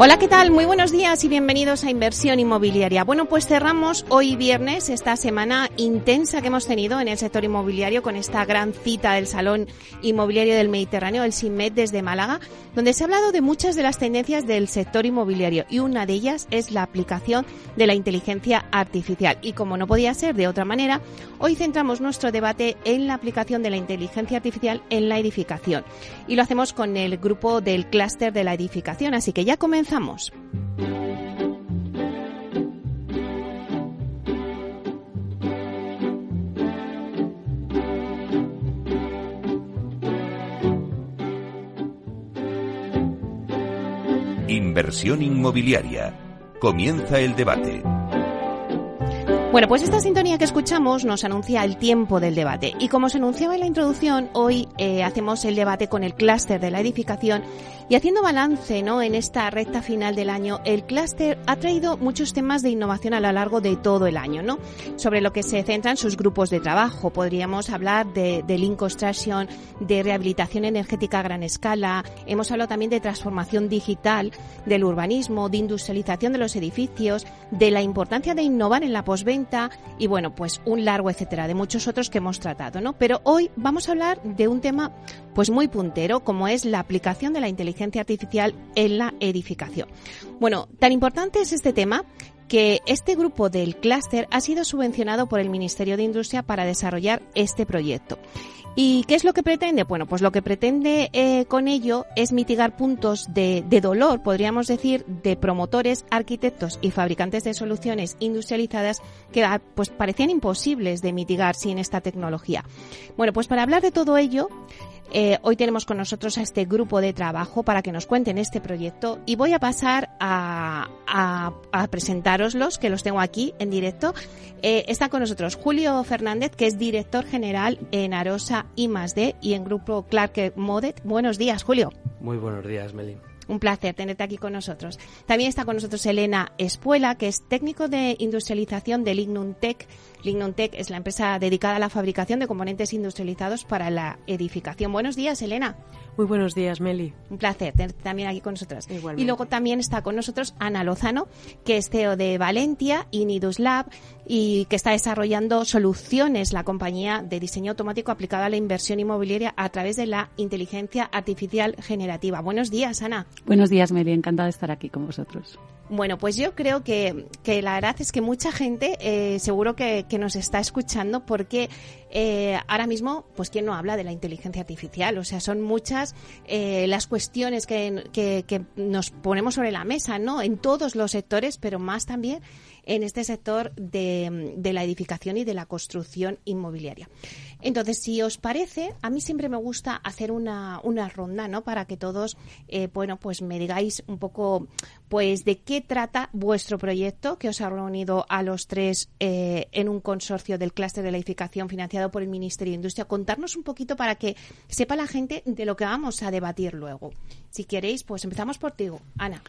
Hola, ¿qué tal? Muy buenos días y bienvenidos a Inversión Inmobiliaria. Bueno, pues cerramos hoy viernes esta semana intensa que hemos tenido en el sector inmobiliario con esta gran cita del Salón Inmobiliario del Mediterráneo, el SIMED desde Málaga, donde se ha hablado de muchas de las tendencias del sector inmobiliario y una de ellas es la aplicación de la inteligencia artificial. Y como no podía ser de otra manera, hoy centramos nuestro debate en la aplicación de la inteligencia artificial en la edificación. Y lo hacemos con el grupo del clúster de la edificación. Así que ya comenzamos comenzamos. Inversión inmobiliaria. Comienza el debate. Bueno, pues esta sintonía que escuchamos nos anuncia el tiempo del debate. Y como se anunciaba en la introducción, hoy eh, hacemos el debate con el clúster de la edificación y haciendo balance ¿no? en esta recta final del año, el clúster ha traído muchos temas de innovación a lo largo de todo el año, ¿no? sobre lo que se centran sus grupos de trabajo. Podríamos hablar de, de Construction, de rehabilitación energética a gran escala, hemos hablado también de transformación digital, del urbanismo, de industrialización de los edificios, de la importancia de innovar en la posventa y bueno, pues un largo etcétera de muchos otros que hemos tratado, ¿no? Pero hoy vamos a hablar de un tema pues muy puntero como es la aplicación de la inteligencia artificial en la edificación. Bueno, tan importante es este tema que este grupo del clúster ha sido subvencionado por el Ministerio de Industria para desarrollar este proyecto. ¿Y qué es lo que pretende? Bueno, pues lo que pretende eh, con ello es mitigar puntos de, de, dolor, podríamos decir, de promotores, arquitectos y fabricantes de soluciones industrializadas que ah, pues parecían imposibles de mitigar sin esta tecnología. Bueno, pues para hablar de todo ello, eh, hoy tenemos con nosotros a este grupo de trabajo para que nos cuenten este proyecto y voy a pasar a, a, a presentároslos, que los tengo aquí en directo. Eh, está con nosotros Julio Fernández, que es director general en Arosa I D y en Grupo Clark Modet. Buenos días, Julio. Muy buenos días, Meli. Un placer tenerte aquí con nosotros. También está con nosotros Elena Espuela, que es técnico de industrialización de Lignum Tech. Lignum Tech es la empresa dedicada a la fabricación de componentes industrializados para la edificación. Buenos días, Elena. Muy buenos días, Meli. Un placer tenerte también aquí con nosotros. Igualmente. Y luego también está con nosotros Ana Lozano, que es CEO de Valentia y Nidus Lab y que está desarrollando soluciones, la compañía de diseño automático aplicada a la inversión inmobiliaria a través de la inteligencia artificial generativa. Buenos días, Ana. Buenos días, Meli. Encantada de estar aquí con vosotros. Bueno, pues yo creo que, que la verdad es que mucha gente eh, seguro que, que, nos está escuchando porque eh, ahora mismo, pues quién no habla de la inteligencia artificial, o sea, son muchas eh, las cuestiones que, que, que nos ponemos sobre la mesa, ¿no? En todos los sectores, pero más también en este sector de, de la edificación y de la construcción inmobiliaria. Entonces, si os parece, a mí siempre me gusta hacer una, una ronda, ¿no? Para que todos, eh, bueno, pues me digáis un poco, pues, de qué trata vuestro proyecto que os ha reunido a los tres eh, en un consorcio del clúster de la edificación financiado por el Ministerio de Industria. Contarnos un poquito para que sepa la gente de lo que vamos a debatir luego. Si queréis, pues empezamos por ti, Ana.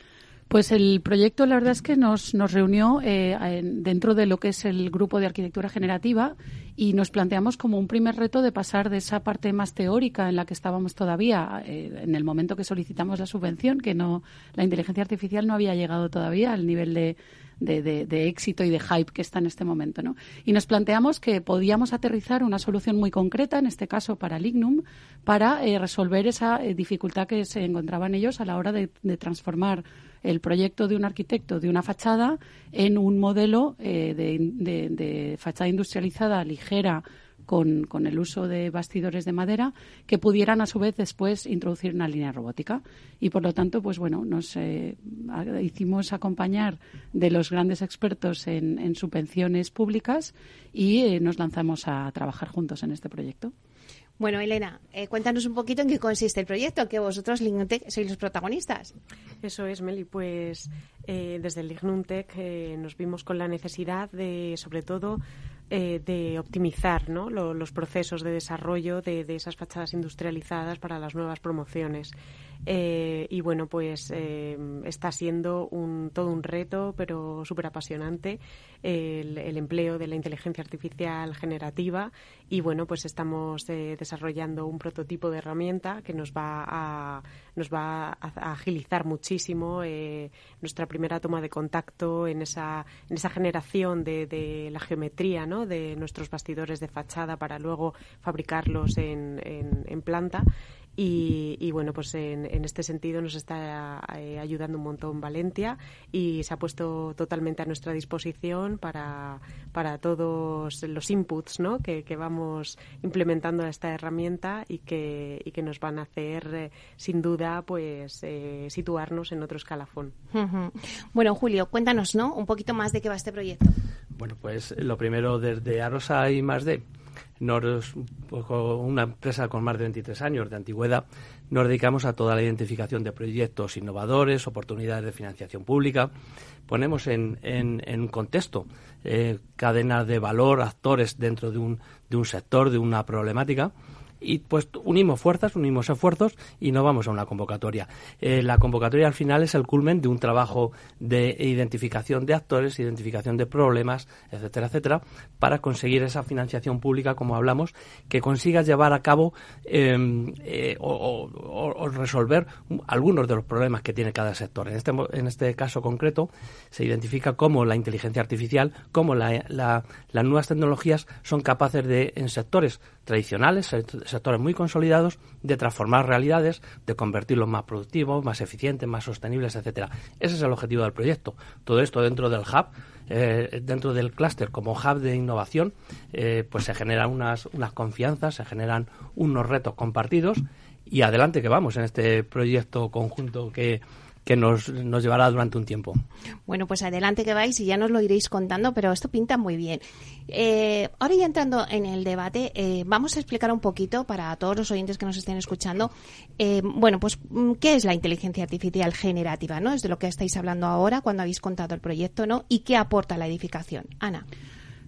Pues el proyecto, la verdad es que nos, nos reunió eh, en, dentro de lo que es el grupo de arquitectura generativa y nos planteamos como un primer reto de pasar de esa parte más teórica en la que estábamos todavía eh, en el momento que solicitamos la subvención, que no la inteligencia artificial no había llegado todavía al nivel de, de, de, éxito y de hype que está en este momento. ¿no? Y nos planteamos que podíamos aterrizar una solución muy concreta, en este caso para Lignum, para eh, resolver esa eh, dificultad que se encontraban ellos a la hora de, transformar el proyecto de un arquitecto de una fachada en un modelo eh, de fachada industrializada ligera con, con, el uso de bastidores de madera que pudieran a su vez después introducir una línea robótica. Y por lo tanto, pues bueno, nos eh, hicimos acompañar de los grandes expertos en, en subvenciones públicas y eh, nos lanzamos a trabajar juntos en este proyecto. Bueno, Elena, eh, cuéntanos un poquito en qué consiste el proyecto, que vosotros, Lignuntec, sois los protagonistas. Eso es, Meli. Pues eh, desde el Lignuntec eh, nos vimos con la necesidad de, sobre todo, eh, de optimizar ¿no? los procesos de desarrollo de, esas fachadas industrializadas para las nuevas promociones. Eh, y bueno, pues eh, está siendo un, todo un reto, pero súper apasionante, el, empleo de la inteligencia artificial generativa. Y bueno, pues estamos desarrollando un prototipo de herramienta que nos va a, nos va a, agilizar muchísimo nuestra primera toma de contacto en esa, en esa generación de, de la geometría, ¿no? de nuestros bastidores de fachada para luego fabricarlos en, en, planta. Y, bueno, pues en, este sentido nos está eh, ayudando un montón Valentia y se ha puesto totalmente a nuestra disposición para, para todos los inputs ¿no? que, vamos implementando a esta herramienta y que, y que nos van a hacer, eh, sin duda, pues eh, situarnos en otro escalafón. Bueno, Julio, cuéntanos ¿no? un poquito más de qué va este proyecto. Bueno, pues lo primero, desde Arosa y más de, nos, una empresa con más de 23 años de antigüedad, nos dedicamos a toda la identificación de proyectos innovadores, oportunidades de financiación pública. Ponemos en, en, contexto eh, cadenas de valor, actores dentro de un, de un sector, de una problemática y pues unimos fuerzas, unimos esfuerzos y no vamos a una convocatoria. Eh, la convocatoria al final es el culmen de un trabajo de identificación de actores, identificación de problemas, etcétera, etcétera, para conseguir esa financiación pública, como hablamos, que consiga llevar a cabo em, eh, o, resolver algunos de los problemas que tiene cada sector. En este, en este caso concreto se identifica cómo la inteligencia artificial, cómo las nuevas tecnologías son capaces de, en sectores tradicionales, muy consolidados, de transformar realidades, de convertirlos más productivos, más eficientes, más sostenibles, etcétera. Ese es el objetivo del proyecto. Todo esto dentro del hub, eh, dentro del clúster como hub de innovación, eh, pues se generan unas, unas confianzas, se generan unos retos compartidos y adelante que vamos en este proyecto conjunto que que nos, nos llevará durante un tiempo. Bueno, pues adelante que vais y ya nos lo iréis contando, pero esto pinta muy bien. Eh, ahora ya entrando en el debate, eh, vamos a explicar un poquito para todos los oyentes que nos estén escuchando, eh, bueno, pues mm, qué es la inteligencia artificial generativa, ¿no? Es de lo que estáis hablando ahora cuando habéis contado el proyecto, ¿no? Y qué aporta la edificación. Ana.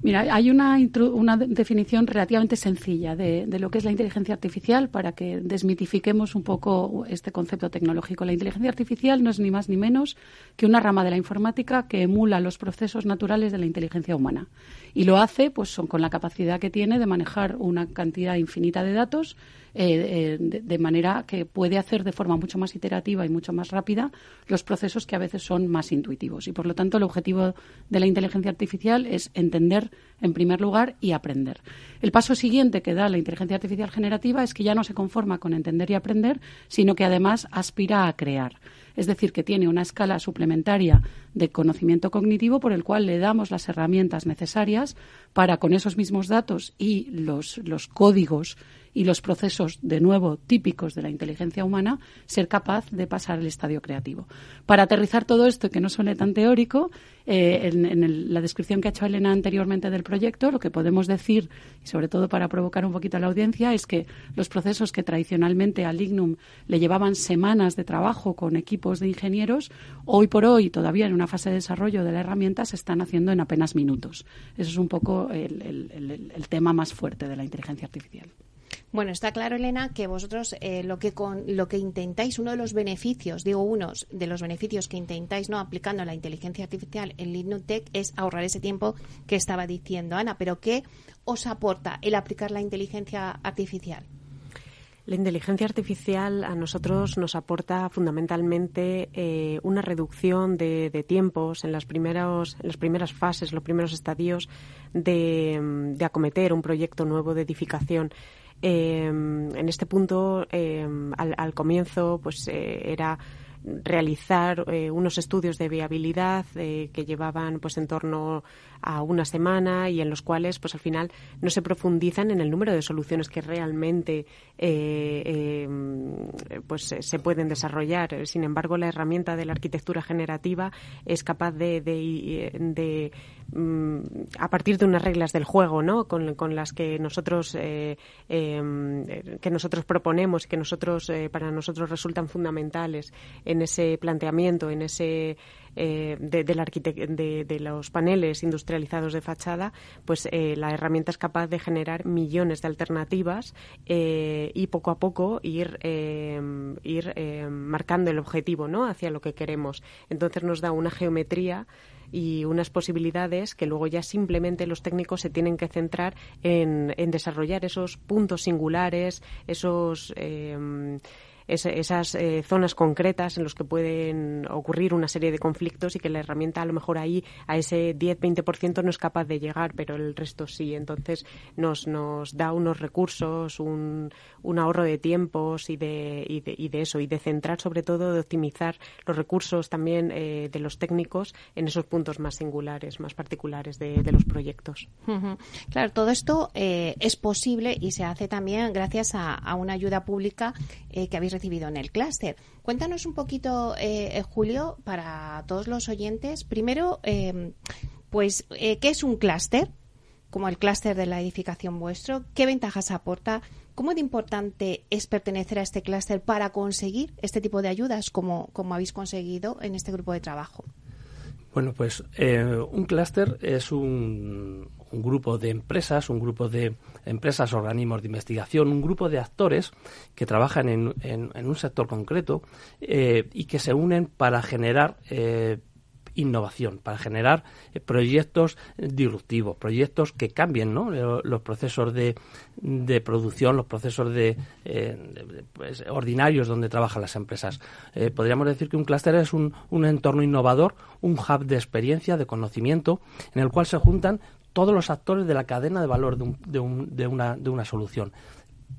Mira, hay una, una definición relativamente sencilla de, de, lo que es la inteligencia artificial para que desmitifiquemos un poco este concepto tecnológico. La inteligencia artificial no es ni más ni menos que una rama de la informática que emula los procesos naturales de la inteligencia humana. Y lo hace pues, con la capacidad que tiene de manejar una cantidad infinita de datos eh, eh, de, manera que puede hacer de forma mucho más iterativa y mucho más rápida los procesos que a veces son más intuitivos. Y por lo tanto, el objetivo de la inteligencia artificial es entender en primer lugar y aprender. El paso siguiente que da la inteligencia artificial generativa es que ya no se conforma con entender y aprender, sino que además aspira a crear. Es decir, que tiene una escala suplementaria de conocimiento cognitivo por el cual le damos las herramientas necesarias para, con esos mismos datos y los, los códigos y los procesos, de nuevo, típicos de la inteligencia humana, ser capaz de pasar el estadio creativo. Para aterrizar todo esto que no suene tan teórico, eh, en, la descripción que ha hecho Elena anteriormente del proyecto, lo que podemos decir, y sobre todo para provocar un poquito a la audiencia, es que los procesos que tradicionalmente al Lignum le llevaban semanas de trabajo con equipos de ingenieros, hoy por hoy, todavía en una fase de desarrollo de la herramienta, se están haciendo en apenas minutos. Eso es un poco el tema más fuerte de la inteligencia artificial. Bueno, está claro, Elena, que vosotros eh, lo que con lo que intentáis, uno de los beneficios, digo unos de los beneficios que intentáis no aplicando la inteligencia artificial en Linux es ahorrar ese tiempo que estaba diciendo Ana. Pero ¿qué os aporta el aplicar la inteligencia artificial? La inteligencia artificial a nosotros nos aporta fundamentalmente eh, una reducción de, tiempos en las, primeros, en las primeras fases, los primeros estadios de acometer un proyecto nuevo de edificación. Em, en este punto, em, al, comienzo, pues eh, era realizar eh, unos estudios de viabilidad eh, que llevaban pues en torno a una semana y en los cuales pues al final no se profundizan en el número de soluciones que realmente eh, pues se pueden desarrollar. Sin embargo la herramienta de la arquitectura generativa es capaz de, a partir de unas reglas del juego ¿no? con, las que nosotros em, que nosotros proponemos que nosotros para nosotros resultan fundamentales en ese planteamiento, en ese eh, de, de, los paneles industrializados de fachada, pues eh, la herramienta es capaz de generar millones de alternativas y poco a poco ir, ir marcando el objetivo ¿no? hacia lo que queremos. Entonces nos da una geometría y unas posibilidades que luego ya simplemente los técnicos se tienen que centrar en, desarrollar esos puntos singulares, esos eh, esas eh, zonas concretas en las que pueden ocurrir una serie de conflictos y que la herramienta a lo mejor ahí a ese 10-20% no es capaz de llegar, pero el resto sí. Entonces nos, nos da unos recursos, un, un ahorro de tiempos y de, y de, y de eso, y de centrar sobre todo, de optimizar los recursos también eh, de los técnicos en esos puntos más singulares, más particulares de, los proyectos. Claro, todo esto eh, es posible y se hace también gracias a, a una ayuda pública que habéis recibido en el clúster. Cuéntanos un poquito, eh, eh, Julio, para todos los oyentes. Primero, em, pues, eh, ¿qué es un clúster? Como el clúster de la edificación vuestro. ¿Qué ventajas aporta? ¿Cómo de importante es pertenecer a este clúster para conseguir este tipo de ayudas como, como habéis conseguido en este grupo de trabajo? Bueno, pues un clúster es un, un grupo de empresas, un grupo de empresas, organismos de investigación, un grupo de actores que trabajan en, en, un sector concreto eh, y que se unen para generar eh, innovación, para generar eh, proyectos disruptivos, proyectos que cambien los procesos de, de, producción, los procesos de, pues, ordinarios donde trabajan las empresas. podríamos decir que un clúster es un, un entorno innovador, un hub de experiencia, de conocimiento, en el cual se juntan todos los actores de la cadena de valor de, de, una, de una, solución.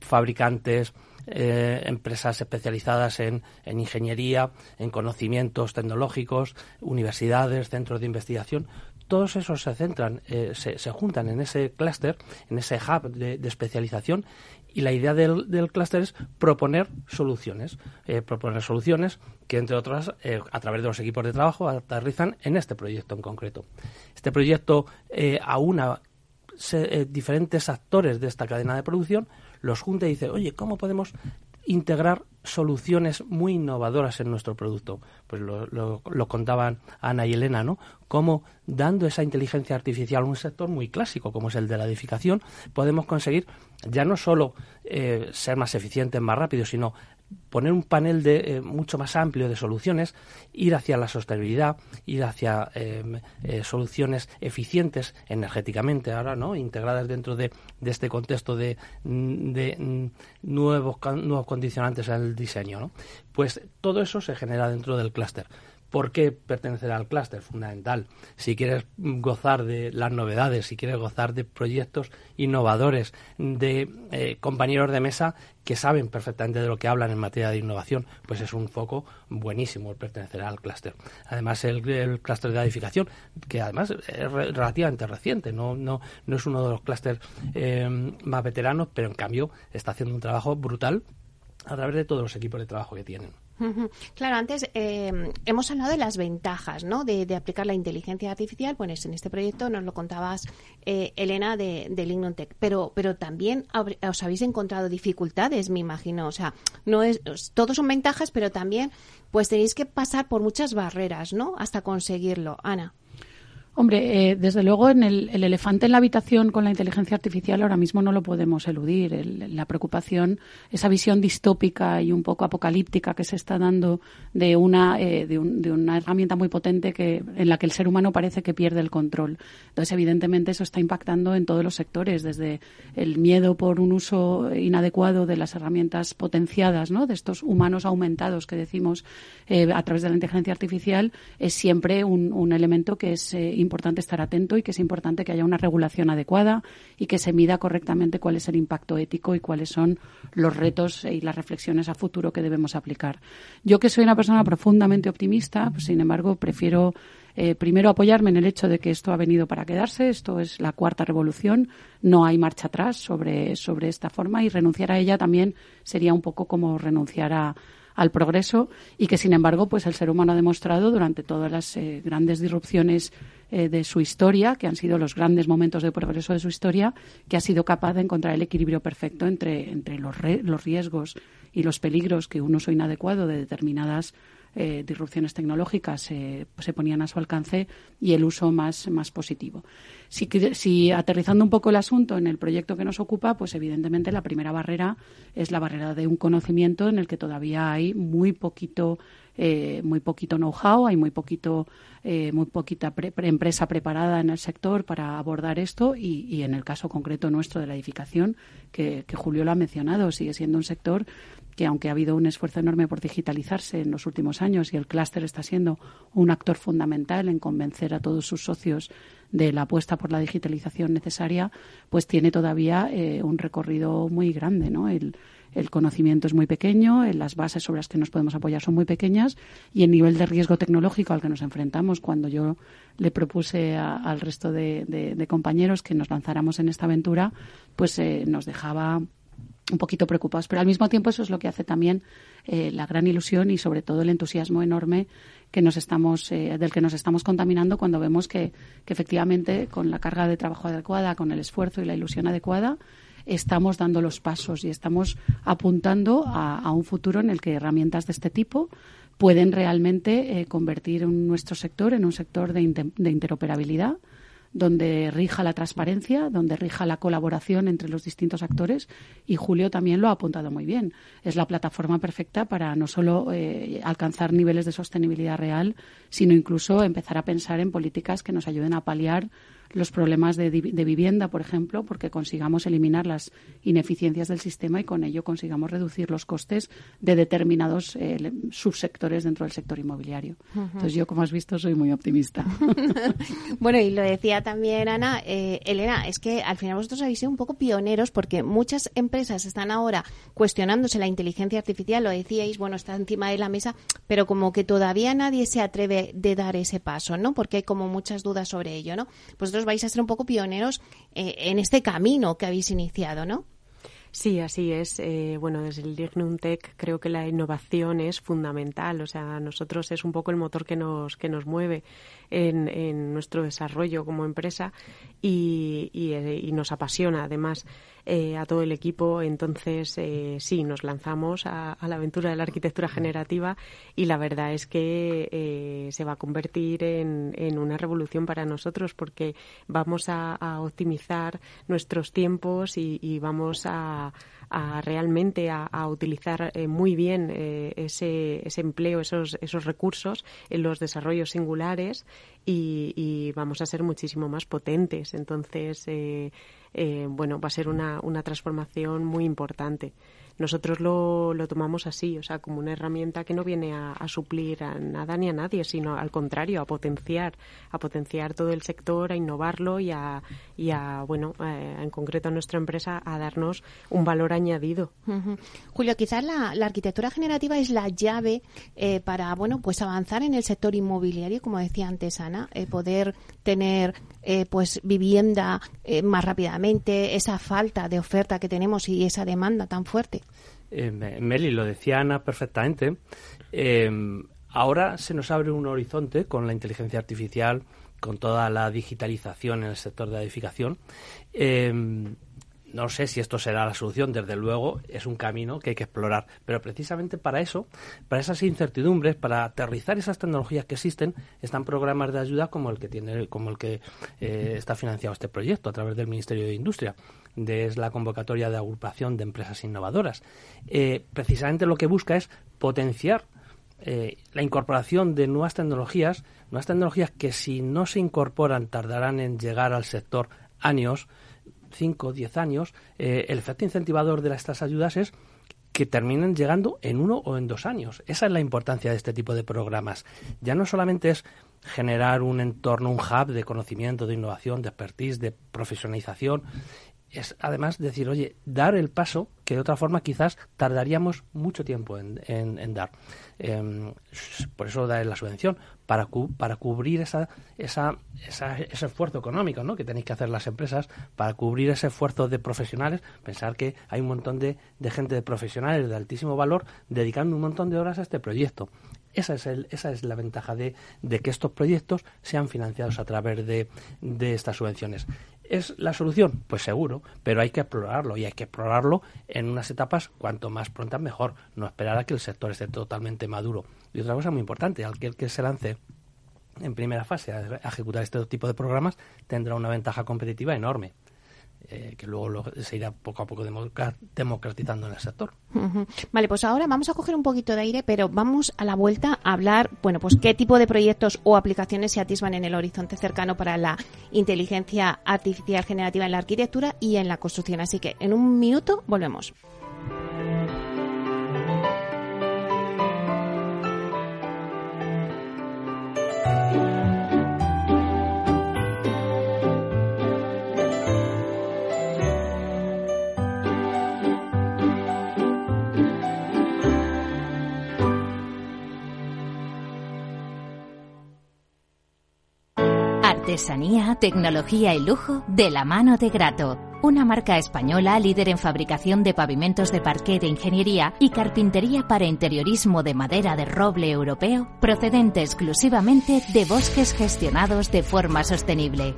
Fabricantes, eh, empresas especializadas en, en, ingeniería, en conocimientos tecnológicos, universidades, centros de investigación. Todos esos se centran, eh, se, se, juntan en ese clúster, en ese hub de, especialización y la idea del, del clúster es proponer soluciones, eh, proponer soluciones que, entre otras, a través de los equipos de trabajo, aterrizan en este proyecto en concreto. Este proyecto eh, aúna eh, diferentes actores de esta cadena de producción, los junta y dice, oye, ¿cómo podemos integrar soluciones muy innovadoras en nuestro producto. Pues lo, lo, contaban Ana y Elena, ¿no? Cómo dando esa inteligencia artificial a un sector muy clásico como es el de la edificación, podemos conseguir ya no solo eh, ser más eficientes, más rápidos, sino poner un panel de, eh, mucho más amplio de soluciones, ir hacia la sostenibilidad, ir hacia em, eh, soluciones eficientes energéticamente ahora, ¿no? integradas dentro de, este contexto de, de nuevos, nuevos condicionantes el diseño. ¿no? Pues todo eso se genera dentro del clúster. ¿Por qué pertenecer al clúster? Fundamental. Si quieres gozar de las novedades, si quieres gozar de proyectos innovadores, de eh, compañeros de mesa que saben perfectamente de lo que hablan en materia de innovación, pues es un foco buenísimo el pertenecer al clúster. Además, el, clúster de edificación, que además es relativamente reciente, no, no, no es uno de los clústeres eh, más veteranos, pero en cambio está haciendo un trabajo brutal a través de todos los equipos de trabajo que tienen. Claro, antes eh, hemos hablado de las ventajas ¿no? de, aplicar la inteligencia artificial. Pues en este proyecto nos lo contabas, eh, Elena, de, de Pero, pero también os habéis encontrado dificultades, me imagino. O sea, no es, todos son ventajas, pero también pues tenéis que pasar por muchas barreras, ¿no? Hasta conseguirlo. Ana. Hombre, eh, desde luego en el, elefante en la habitación con la inteligencia artificial ahora mismo no lo podemos eludir. la preocupación, esa visión distópica y un poco apocalíptica que se está dando de una, eh, de, una herramienta muy potente que, en la que el ser humano parece que pierde el control. Entonces, evidentemente, eso está impactando en todos los sectores, desde el miedo por un uso inadecuado de las herramientas potenciadas, ¿no? de estos humanos aumentados que decimos eh, a través de la inteligencia artificial, es siempre un, un elemento que es importante estar atento y que es importante que haya una regulación adecuada y que se mida correctamente cuál es el impacto ético y cuáles son los retos y las reflexiones a futuro que debemos aplicar. Yo que soy una persona profundamente optimista, pues, sin embargo, prefiero eh, primero apoyarme en el hecho de que esto ha venido para quedarse, esto es la cuarta revolución, no hay marcha atrás sobre, sobre esta forma y renunciar a ella también sería un poco como renunciar a, al progreso y que sin embargo pues el ser humano ha demostrado durante todas las eh, grandes disrupciones eh, de su historia, que han sido los grandes momentos de progreso de su historia, que ha sido capaz de encontrar el equilibrio perfecto entre, entre los, los riesgos y los peligros que un uso inadecuado de determinadas eh, disrupciones tecnológicas se ponían a su alcance y el uso más, más positivo. Si, si, aterrizando un poco el asunto en el proyecto que nos ocupa, pues evidentemente la primera barrera es la barrera de un conocimiento en el que todavía hay muy poquito eh, muy poquito know-how, hay muy poquito eh, muy poquita empresa preparada en el sector para abordar esto y, en el caso concreto nuestro de la edificación, que, Julio lo ha mencionado, sigue siendo un sector que aunque ha habido un esfuerzo enorme por digitalizarse en los últimos años y el clúster está siendo un actor fundamental en convencer a todos sus socios de la apuesta por la digitalización necesaria, pues tiene todavía eh, un recorrido muy grande, ¿no? El, el conocimiento es muy pequeño, las bases sobre las que nos podemos apoyar son muy pequeñas y el nivel de riesgo tecnológico al que nos enfrentamos cuando yo le propuse al resto de, compañeros que nos lanzáramos en esta aventura, pues eh, nos dejaba un poquito preocupados. Pero al mismo tiempo eso es lo que hace también eh, la gran ilusión y sobre todo el entusiasmo enorme que nos estamos, eh, del que nos estamos contaminando cuando vemos que efectivamente con la carga de trabajo adecuada, con el esfuerzo y la ilusión adecuada, estamos dando los pasos y estamos apuntando a, un futuro en el que herramientas de este tipo pueden realmente eh, convertir nuestro sector en un sector de, interoperabilidad donde rija la transparencia, donde rija la colaboración entre los distintos actores y Julio también lo ha apuntado muy bien. Es la plataforma perfecta para no solo eh, alcanzar niveles de sostenibilidad real, sino incluso empezar a pensar en políticas que nos ayuden a paliar los problemas de, vivienda, por ejemplo, porque consigamos eliminar las ineficiencias del sistema y con ello consigamos reducir los costes de determinados eh, subsectores dentro del sector inmobiliario. Entonces, yo, como has visto, soy muy optimista. bueno, y lo decía también Ana, eh, Elena, es que al final vosotros habéis sido un poco pioneros porque muchas empresas están ahora cuestionándose la inteligencia artificial, lo decíais, bueno, está encima de la mesa, pero como que todavía nadie se atreve de dar ese paso, ¿no? Porque hay como muchas dudas sobre ello, ¿no? Vosotros vais a ser un poco pioneros eh, en este camino que habéis iniciado, ¿no? Sí, así es. Eh, bueno, desde el Dignum Tech creo que la innovación es fundamental. O sea, nosotros es un poco el motor que nos, que nos mueve en, en nuestro desarrollo como empresa y, y, eh, y nos apasiona además. Eh, a todo el equipo. Entonces, eh, sí, nos lanzamos a, la aventura de la arquitectura generativa y la verdad es que eh, se va a convertir en, una revolución para nosotros porque vamos a, optimizar nuestros tiempos y, vamos a, realmente a, utilizar muy bien ese, ese, empleo, esos, esos recursos en los desarrollos singulares y, vamos a ser muchísimo más potentes. Entonces, eh, bueno, va a ser una, una transformación muy importante nosotros lo, lo tomamos así, o sea, como una herramienta que no viene a, suplir a nada ni a nadie, sino al contrario, a potenciar, a potenciar todo el sector, a innovarlo y a, y a bueno, eh, en concreto a nuestra empresa, a darnos un valor añadido. Julio, quizás la, la, arquitectura generativa es la llave eh, para, bueno, pues avanzar en el sector inmobiliario, como decía antes Ana, eh, poder tener pues vivienda más rápidamente, esa falta de oferta que tenemos y esa demanda tan fuerte. Eh, Meli, lo decía Ana perfectamente. Em, ahora se nos abre un horizonte con la inteligencia artificial, con toda la digitalización en el sector de la edificación. No sé si esto será la solución, desde luego es un camino que hay que explorar, pero precisamente para eso, para esas incertidumbres, para aterrizar esas tecnologías que existen, están programas de ayuda como el que tiene, como el que eh, está financiado este proyecto a través del Ministerio de Industria, de es la convocatoria de agrupación de empresas innovadoras. Eh, precisamente lo que busca es potenciar eh, la incorporación de nuevas tecnologías, nuevas tecnologías que si no se incorporan tardarán en llegar al sector años, 5, 10 años, eh, el efecto incentivador de estas ayudas es que terminen llegando en uno o en dos años. Esa es la importancia de este tipo de programas. Ya no solamente es generar un entorno, un hub de conocimiento, de innovación, de expertise, de profesionalización, es además decir, oye, dar el paso que de otra forma quizás tardaríamos mucho tiempo en, en, dar. Em, por eso da la subvención, para, para cubrir esa, esa, ese esfuerzo económico ¿no? que tenéis que hacer las empresas, para cubrir ese esfuerzo de profesionales, pensar que hay un montón de, de gente de profesionales de altísimo valor dedicando un montón de horas a este proyecto. Esa es, el, esa es la ventaja de, de, que estos proyectos sean financiados a través de, de estas subvenciones. ¿Es la solución? Pues seguro, pero hay que explorarlo y hay que explorarlo en unas etapas cuanto más prontas mejor, no esperar a que el sector esté totalmente maduro. Y otra cosa muy importante, al que se lance en primera fase a ejecutar este tipo de programas tendrá una ventaja competitiva enorme. Eh, que luego se irá poco a poco democratizando en el sector. Vale, pues ahora vamos a coger un poquito de aire, pero vamos a la vuelta a hablar, bueno, pues qué tipo de proyectos o aplicaciones se atisban en el horizonte cercano para la inteligencia artificial generativa en la arquitectura y en la construcción. Así que en un minuto volvemos. Artesanía, tecnología y lujo de la mano de Grato. Una marca española líder en fabricación de pavimentos de parqué de ingeniería y carpintería para interiorismo de madera de roble europeo, procedente exclusivamente de bosques gestionados de forma sostenible.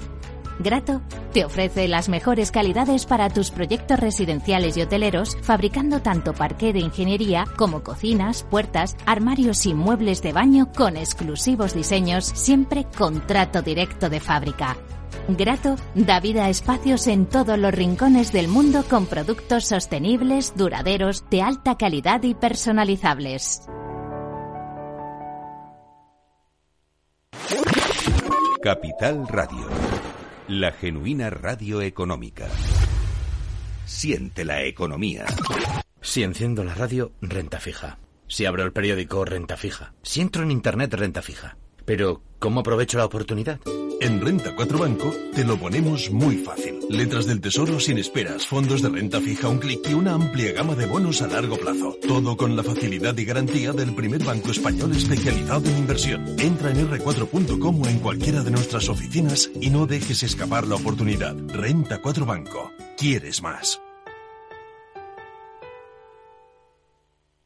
Grato te ofrece las mejores calidades para tus proyectos residenciales y hoteleros, fabricando tanto parqué de ingeniería como cocinas, puertas, armarios y muebles de baño con exclusivos diseños, siempre con trato directo de fábrica. Grato da vida a espacios en todos los rincones del mundo con productos sostenibles, duraderos, de alta calidad y personalizables. Capital Radio la genuina radio económica. Siente la economía. Si enciendo la radio, renta fija. Si abro el periódico, renta fija. Si entro en Internet, renta fija. Pero, ¿cómo aprovecho la oportunidad? En Renta 4 Banco te lo ponemos muy fácil. Letras del Tesoro sin esperas, fondos de renta fija un clic y una amplia gama de bonos a largo plazo. Todo con la facilidad y garantía del primer banco español especializado en inversión. Entra en r4.com o en cualquiera de nuestras oficinas y no dejes escapar la oportunidad. Renta 4 Banco. ¿Quieres más?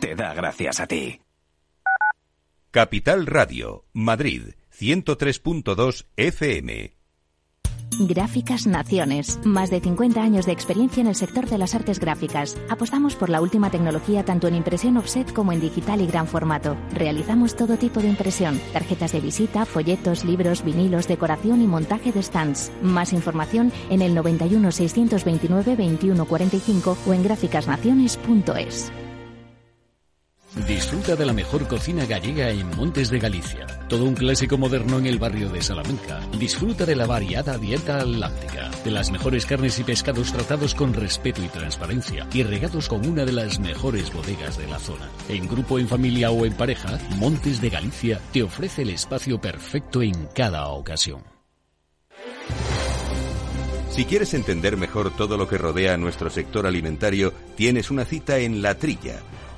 te da gracias a ti. Capital Radio, Madrid, 103.2 FM. Gráficas Naciones. Más de 50 años de experiencia en el sector de las artes gráficas. Apostamos por la última tecnología tanto en impresión offset como en digital y gran formato. Realizamos todo tipo de impresión. Tarjetas de visita, folletos, libros, vinilos, decoración y montaje de stands. Más información en el 91 629 2145 o en gráficasnaciones.es. Disfruta de la mejor cocina gallega en Montes de Galicia. Todo un clásico moderno en el barrio de Salamanca. Disfruta de la variada dieta atlántica, de las mejores carnes y pescados tratados con respeto y transparencia y regados con una de las mejores bodegas de la zona. En grupo, en familia o en pareja, Montes de Galicia te ofrece el espacio perfecto en cada ocasión. Si quieres entender mejor todo lo que rodea a nuestro sector alimentario, tienes una cita en La Trilla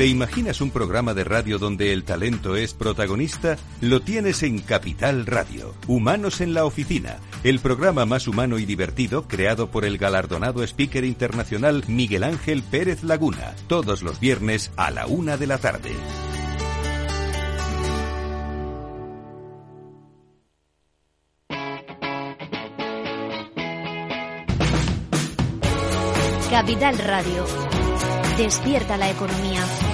¿Te imaginas un programa de radio donde el talento es protagonista? Lo tienes en Capital Radio. Humanos en la Oficina, el programa más humano y divertido creado por el galardonado speaker internacional Miguel Ángel Pérez Laguna, todos los viernes a la una de la tarde. Capital Radio. Despierta la economía.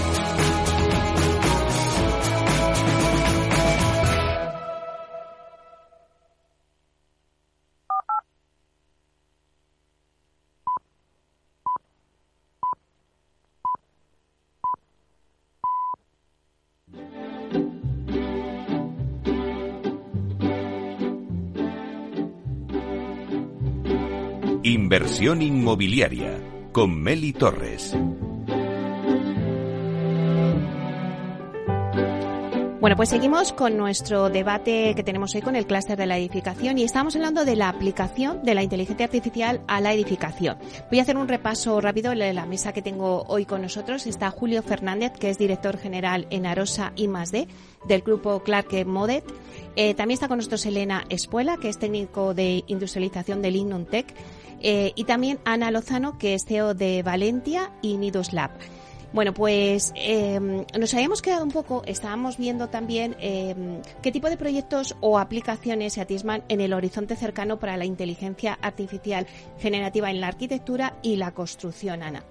Inversión inmobiliaria con Meli Torres. Bueno, pues seguimos con nuestro debate que tenemos hoy con el clúster de la edificación y estamos hablando de la aplicación de la inteligencia artificial a la edificación. Voy a hacer un repaso rápido de la mesa que tengo hoy con nosotros. Está Julio Fernández, que es director general en Arosa I D del grupo Clark Modet. Eh, también está con nosotros Elena Espuela, que es técnico de industrialización del Lignum Tech. Eh, y también Ana Lozano, que es CEO de Valentia y Nidus Lab. Bueno, pues em, nos habíamos quedado un poco, estábamos viendo también em, qué tipo de proyectos o aplicaciones se atisman en el horizonte cercano para la inteligencia artificial generativa en la arquitectura y la construcción, Ana.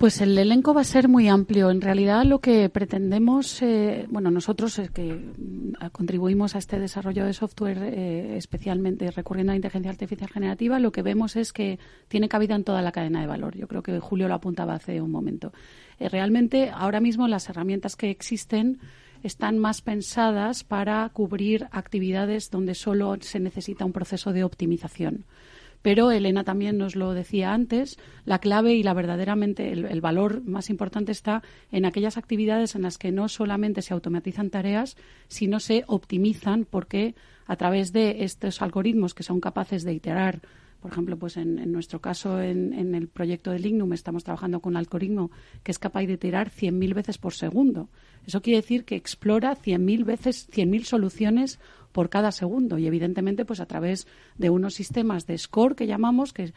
Pues el elenco va a ser muy amplio. En realidad lo que pretendemos, eh, bueno, nosotros es que mm, contribuimos a este desarrollo de software eh, especialmente recurriendo a inteligencia artificial generativa, lo que vemos es que tiene cabida en toda la cadena de valor. Yo creo que Julio lo apuntaba hace un momento. Eh, realmente ahora mismo las herramientas que existen están más pensadas para cubrir actividades donde solo se necesita un proceso de optimización. Pero Elena también nos lo decía antes, la clave y la verdaderamente el, valor más importante está en aquellas actividades en las que no solamente se automatizan tareas, sino se optimizan porque a través de estos algoritmos que son capaces de iterar por ejemplo, pues en, nuestro caso, en, el proyecto de Lignum, estamos trabajando con un algoritmo que es capaz de iterar 100.000 veces por segundo. Eso quiere decir que explora 100.000 veces, 100.000 soluciones por cada segundo. Y evidentemente pues a través de unos sistemas de score que llamamos que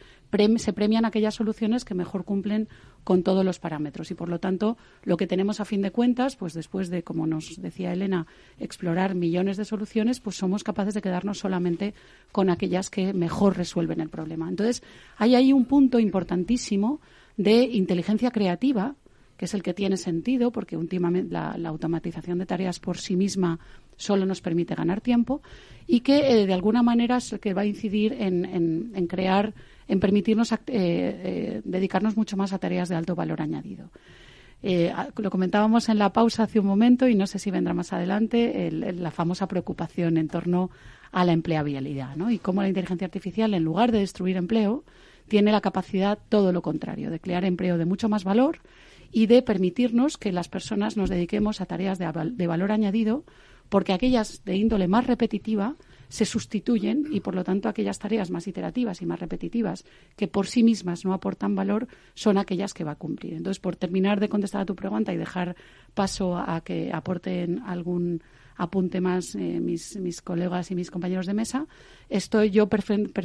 se premian aquellas soluciones que mejor cumplen con todos los parámetros. Y por lo tanto lo que tenemos a fin de cuentas pues después de como nos decía Elena explorar millones de soluciones pues somos capaces de quedarnos solamente con aquellas que mejor resuelven el problema. Entonces hay ahí un punto importantísimo de inteligencia creativa que es el que tiene sentido, porque últimamente la, automatización de tareas por sí misma solo nos permite ganar tiempo, y que eh, de alguna manera es el que va a incidir en, crear, en permitirnos eh, eh, dedicarnos mucho más a tareas de alto valor añadido. lo comentábamos en la pausa hace un momento y no sé si vendrá más adelante la famosa preocupación en torno a la empleabilidad ¿no? y cómo la inteligencia artificial, en lugar de destruir empleo, tiene la capacidad todo lo contrario, de crear empleo de mucho más valor y de permitirnos que las personas nos dediquemos a tareas de, valor añadido, porque aquellas de índole más repetitiva se sustituyen y, por lo tanto, aquellas tareas más iterativas y más repetitivas que por sí mismas no aportan valor son aquellas que va a cumplir. Entonces, por terminar de contestar a tu pregunta y dejar paso a que aporten algún apunte más eh, mis, mis colegas y mis compañeros de mesa, estoy yo,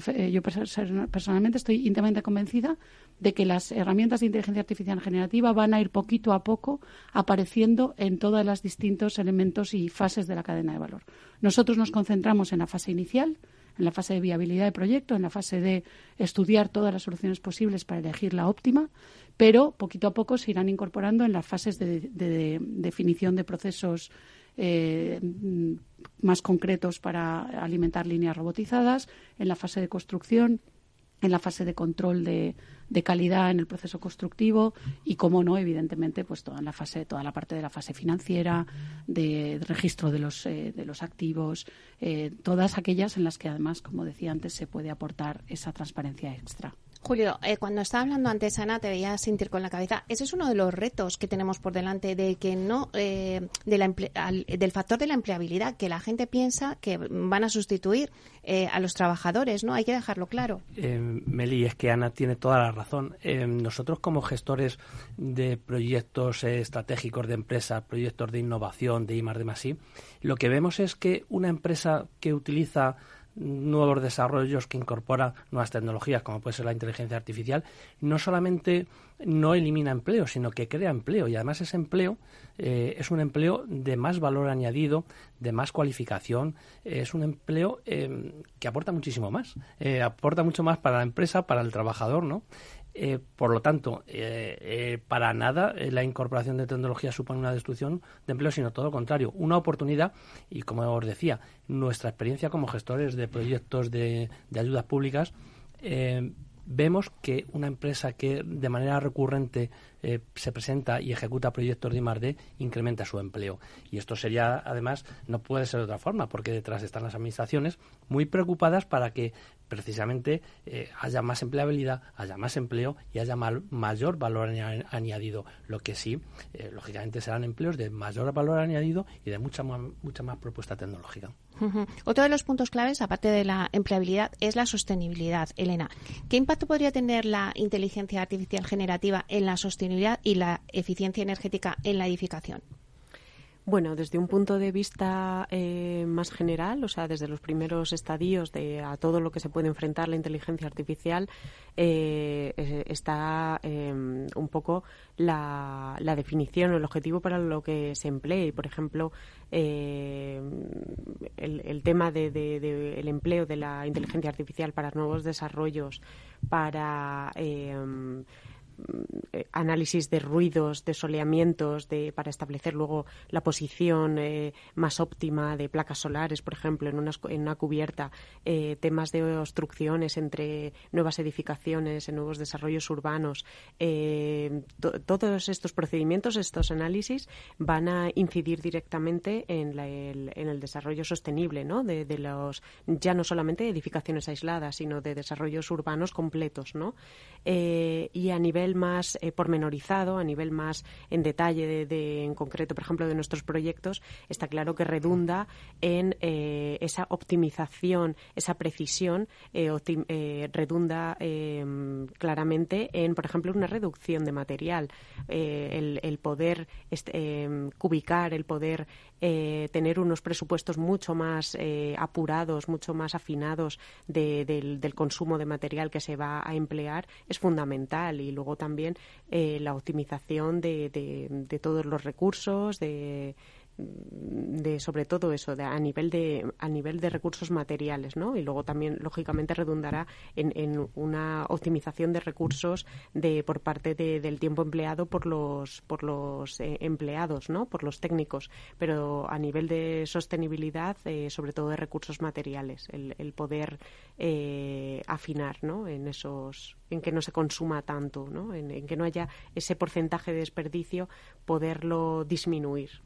eh, yo personalmente estoy íntimamente convencida de que las herramientas de inteligencia artificial generativa van a ir poquito a poco apareciendo en todos los distintos elementos y fases de la cadena de valor. Nosotros nos concentramos en la fase inicial, en la fase de viabilidad de proyecto, en la fase de estudiar todas las soluciones posibles para elegir la óptima, pero poquito a poco se irán incorporando en las fases de definición de procesos eh, más concretos para alimentar líneas robotizadas, en la fase de construcción, en la fase de control de, calidad en el proceso constructivo y, como no, evidentemente, pues toda la fase, toda la parte de la fase financiera, de, registro de los, eh, de los activos, eh, todas aquellas en las que, además, como decía antes, se puede aportar esa transparencia extra. Julio, eh, cuando estaba hablando antes, Ana, te veía sentir con la cabeza. Ese es uno de los retos que tenemos por delante de que no eh, del factor de la empleabilidad, que la gente piensa que van a sustituir eh, a los trabajadores, ¿no? Hay que dejarlo claro. Meli, es que Ana tiene toda la razón. nosotros como gestores de proyectos estratégicos de empresa, proyectos de innovación, de I+D+I, lo que vemos es que una empresa que utiliza nuevos desarrollos que incorporan nuevas tecnologías, como puede ser la inteligencia artificial, no solamente no elimina empleo, sino que crea empleo. Y además ese empleo eh, es un empleo de más valor añadido, de más cualificación, es un empleo eh, que aporta muchísimo más. Eh, aporta mucho más para la empresa, para el trabajador, ¿no? Eh, por lo tanto, eh, eh, para nada la incorporación de tecnología supone una destrucción de empleo, sino todo lo contrario, una oportunidad. Y como os decía, nuestra experiencia como gestores de proyectos de, de ayudas públicas, vemos que una empresa que de manera recurrente eh, se presenta y ejecuta proyectos de I+.D. incrementa su empleo. Y esto sería, además, no puede ser de otra forma, porque detrás están las administraciones muy preocupadas para que precisamente eh, haya más empleabilidad, haya más empleo y haya mayor valor añadido. Lo que sí, eh, lógicamente, serán empleos de mayor valor añadido y de mucha mucha más propuesta tecnológica. Otro de los puntos claves, aparte de la empleabilidad, es la sostenibilidad. Elena, ¿qué impacto podría tener la inteligencia artificial generativa en la sostenibilidad y la eficiencia energética en la edificación? Bueno, desde un punto de vista eh, más general, o sea, desde los primeros estadios de a todo lo que se puede enfrentar la inteligencia artificial, eh, está em, un poco la, definición o el objetivo para lo que se emplee. Por ejemplo, eh, el, tema del de, empleo de la inteligencia artificial para nuevos desarrollos, para em, análisis de ruidos, de soleamientos, de, para establecer luego la posición eh, más óptima de placas solares, por ejemplo, en una, en una cubierta, eh, temas de obstrucciones entre nuevas edificaciones, en nuevos desarrollos urbanos. todos estos procedimientos, estos análisis, van a incidir directamente en, el, en el, desarrollo sostenible, ¿no? De, de, los ya no solamente edificaciones aisladas, sino de desarrollos urbanos completos, ¿no? y a nivel más eh, pormenorizado, a nivel más en detalle de, en concreto, por ejemplo, de nuestros proyectos, está claro que redunda en eh, esa optimización, esa precisión, eh, redunda claramente en, por ejemplo, una reducción de material, el, el, poder este, cubicar, el poder tener unos presupuestos mucho más apurados, mucho más afinados del, del consumo de material que se va a emplear es fundamental. Y luego también eh, la optimización de, de, todos los recursos, de, de sobre todo eso de, a nivel de a nivel de recursos materiales no y luego también lógicamente redundará en, en una optimización de recursos de por parte del tiempo empleado por los por los eh, empleados no por los técnicos pero a nivel de sostenibilidad eh, sobre todo de recursos materiales el, el poder eh, afinar ¿no? en esos en que no se consuma tanto ¿no? en que no haya ese porcentaje de desperdicio poderlo disminuir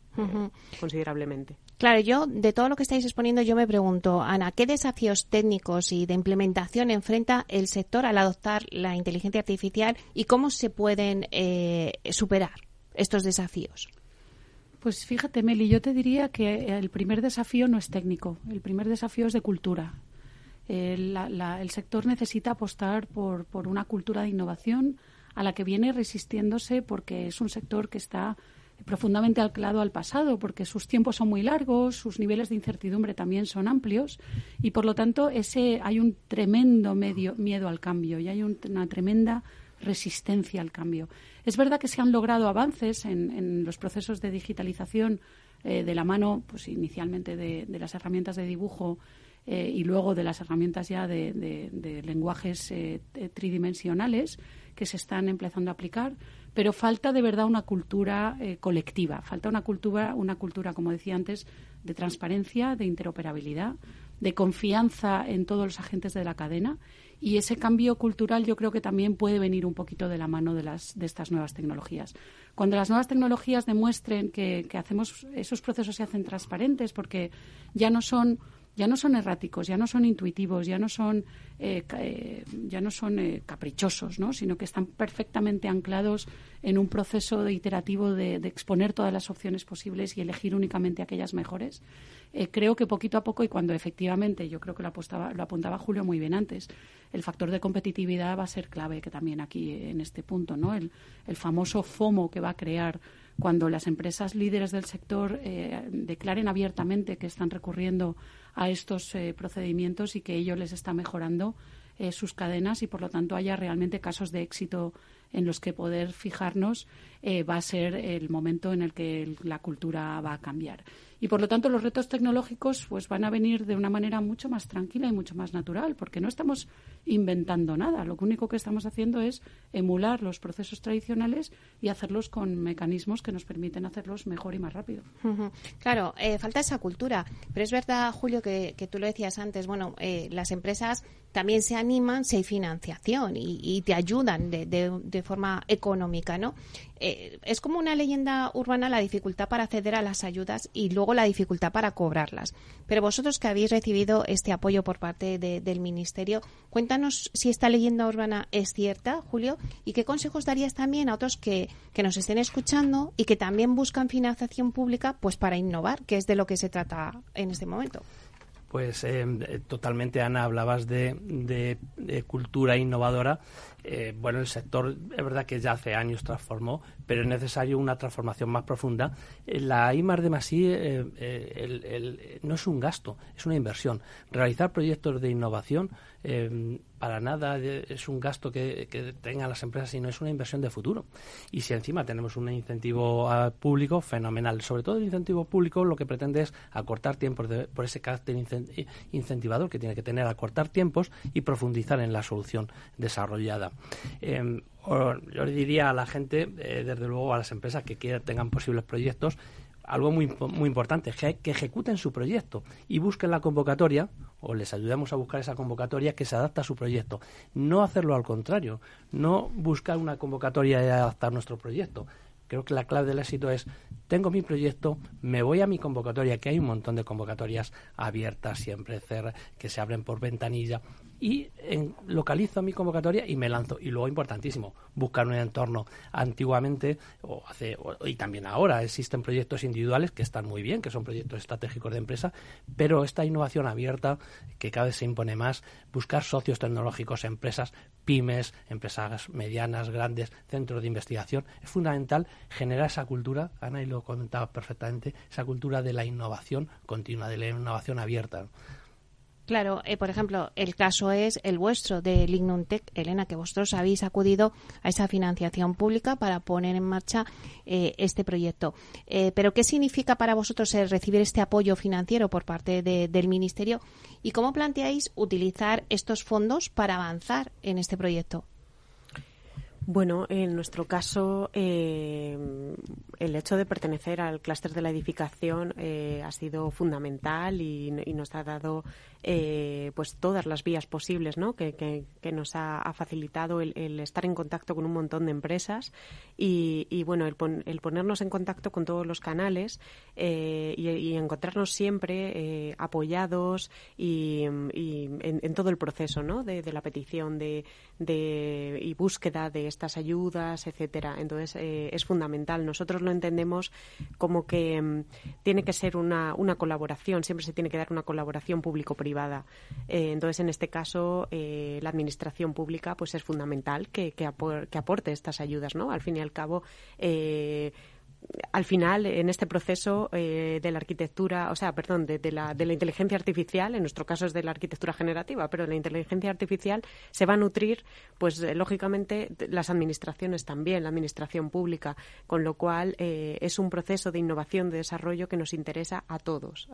considerablemente. Claro, yo de todo lo que estáis exponiendo, yo me pregunto, Ana, ¿qué desafíos técnicos y de implementación enfrenta el sector al adoptar la inteligencia artificial y cómo se pueden eh, superar estos desafíos? Pues fíjate, Meli, yo te diría que el primer desafío no es técnico, el primer desafío es de cultura. el sector necesita apostar por, por una cultura de innovación a la que viene resistiéndose porque es un sector que está profundamente anclado al pasado, porque sus tiempos son muy largos, sus niveles de incertidumbre también son amplios y, por lo tanto, ese hay un tremendo medio, miedo al cambio y hay una tremenda resistencia al cambio. Es verdad que se han logrado avances en, los procesos de digitalización eh, de la mano, pues inicialmente de, las herramientas de dibujo eh, y luego de las herramientas ya de, lenguajes eh, tridimensionales que se están empezando a aplicar pero falta de verdad una cultura eh, colectiva, falta una cultura, una cultura, como decía antes, de transparencia, de interoperabilidad, de confianza en todos los agentes de la cadena y ese cambio cultural yo creo que también puede venir un poquito de la mano de, las, de estas nuevas tecnologías. Cuando las nuevas tecnologías demuestren que, que hacemos esos procesos se hacen transparentes porque ya no son ya no son erráticos, ya no son intuitivos, ya no son, eh, eh, ya no son eh, caprichosos, ¿no? sino que están perfectamente anclados en un proceso iterativo de, exponer todas las opciones posibles y elegir únicamente aquellas mejores. creo que poquito a poco y cuando efectivamente, yo creo que lo, lo apuntaba Julio muy bien antes, el factor de competitividad va a ser clave que también aquí en este punto, ¿no? el, el famoso FOMO que va a crear cuando las empresas líderes del sector declaren abiertamente que están recurriendo a estos eh, procedimientos y que ello les está mejorando eh, sus cadenas y por lo tanto haya realmente casos de éxito en los que poder fijarnos eh, va a ser el momento en el que la cultura va a cambiar. Y por lo tanto los retos tecnológicos pues van a venir de una manera mucho más tranquila y mucho más natural, porque no estamos inventando nada. Lo único que estamos haciendo es emular los procesos tradicionales y hacerlos con mecanismos que nos permiten hacerlos mejor y más rápido. Claro, eh, falta esa cultura. Pero es verdad, Julio, que, tú lo decías antes. Bueno, eh, las empresas también se animan si hay financiación y, te ayudan de, forma económica, ¿no? Eh, es como una leyenda urbana la dificultad para acceder a las ayudas y luego la dificultad para cobrarlas. Pero vosotros que habéis recibido este apoyo por parte del Ministerio, cuéntanos si esta leyenda urbana es cierta, Julio, y qué consejos darías también a otros que, que nos estén escuchando y que también buscan financiación pública pues para innovar, que es de lo que se trata en este momento. Pues eh, totalmente, Ana, hablabas de, de, cultura innovadora. Eh, bueno, el sector es verdad que ya hace años transformó, pero es necesario una transformación más profunda. Eh, la I de Masí no es un gasto, es una inversión. Realizar proyectos de innovación para nada es un gasto que, tengan las empresas, sino es una inversión de futuro. Y si encima tenemos un incentivo ah, público, fenomenal. Sobre todo el incentivo público lo que pretende es acortar tiempos por ese carácter incentivador que tiene que tener, acortar tiempos y profundizar en la solución desarrollada. Em, yo le diría a la gente, eh, desde luego a las empresas que quieran, tengan posibles proyectos, algo muy, muy importante, que, que ejecuten su proyecto y busquen la convocatoria o les ayudemos a buscar esa convocatoria que se adapta a su proyecto. No hacerlo al contrario, no buscar una convocatoria y adaptar nuestro proyecto. Creo que la clave del éxito es, tengo mi proyecto, me voy a mi convocatoria, que hay un montón de convocatorias abiertas siempre, que se abren por ventanilla, y localizo mi convocatoria y me lanzo. Y luego, importantísimo, buscar un entorno. Antiguamente, o hace, y también ahora, existen proyectos individuales que están muy bien, que son proyectos estratégicos de empresa, pero esta innovación abierta, que cada vez se impone más, buscar socios tecnológicos, empresas, pymes, empresas medianas, grandes, centros de investigación, es fundamental generar esa cultura, Ana y lo comentaba perfectamente, esa cultura de la innovación continua, de la innovación abierta. Claro, eh, por ejemplo, el caso es el vuestro de Lignum Tech, Elena, que vosotros habéis acudido a esa financiación pública para poner en marcha eh, este proyecto. Eh, pero, ¿qué significa para vosotros recibir este apoyo financiero por parte del Ministerio y cómo planteáis utilizar estos fondos para avanzar en este proyecto? Bueno, en nuestro caso, eh, el hecho de pertenecer al clúster de la edificación eh, ha sido fundamental y, nos ha dado eh, pues todas las vías posibles ¿no? que, nos ha, facilitado el, estar en contacto con un montón de empresas y, bueno, el, ponernos en contacto con todos los canales y, encontrarnos siempre apoyados y, en, todo el proceso ¿no? de, la petición de, de, y búsqueda de estas ayudas, etcétera. Entonces eh, es fundamental. Nosotros lo entendemos como que mm, tiene que ser una, una, colaboración, siempre se tiene que dar una colaboración público-privada. Eh, entonces en este caso eh, la administración pública pues es fundamental que, que, aporte estas ayudas, ¿no? Al fin y al cabo al final, en este proceso eh, de la arquitectura, o sea, perdón, de, la, de, la, inteligencia artificial, en nuestro caso es de la arquitectura generativa, pero la inteligencia artificial se va a nutrir, pues eh, lógicamente, las administraciones también, la administración pública, con lo cual eh, es un proceso de innovación, de desarrollo que nos interesa a todos.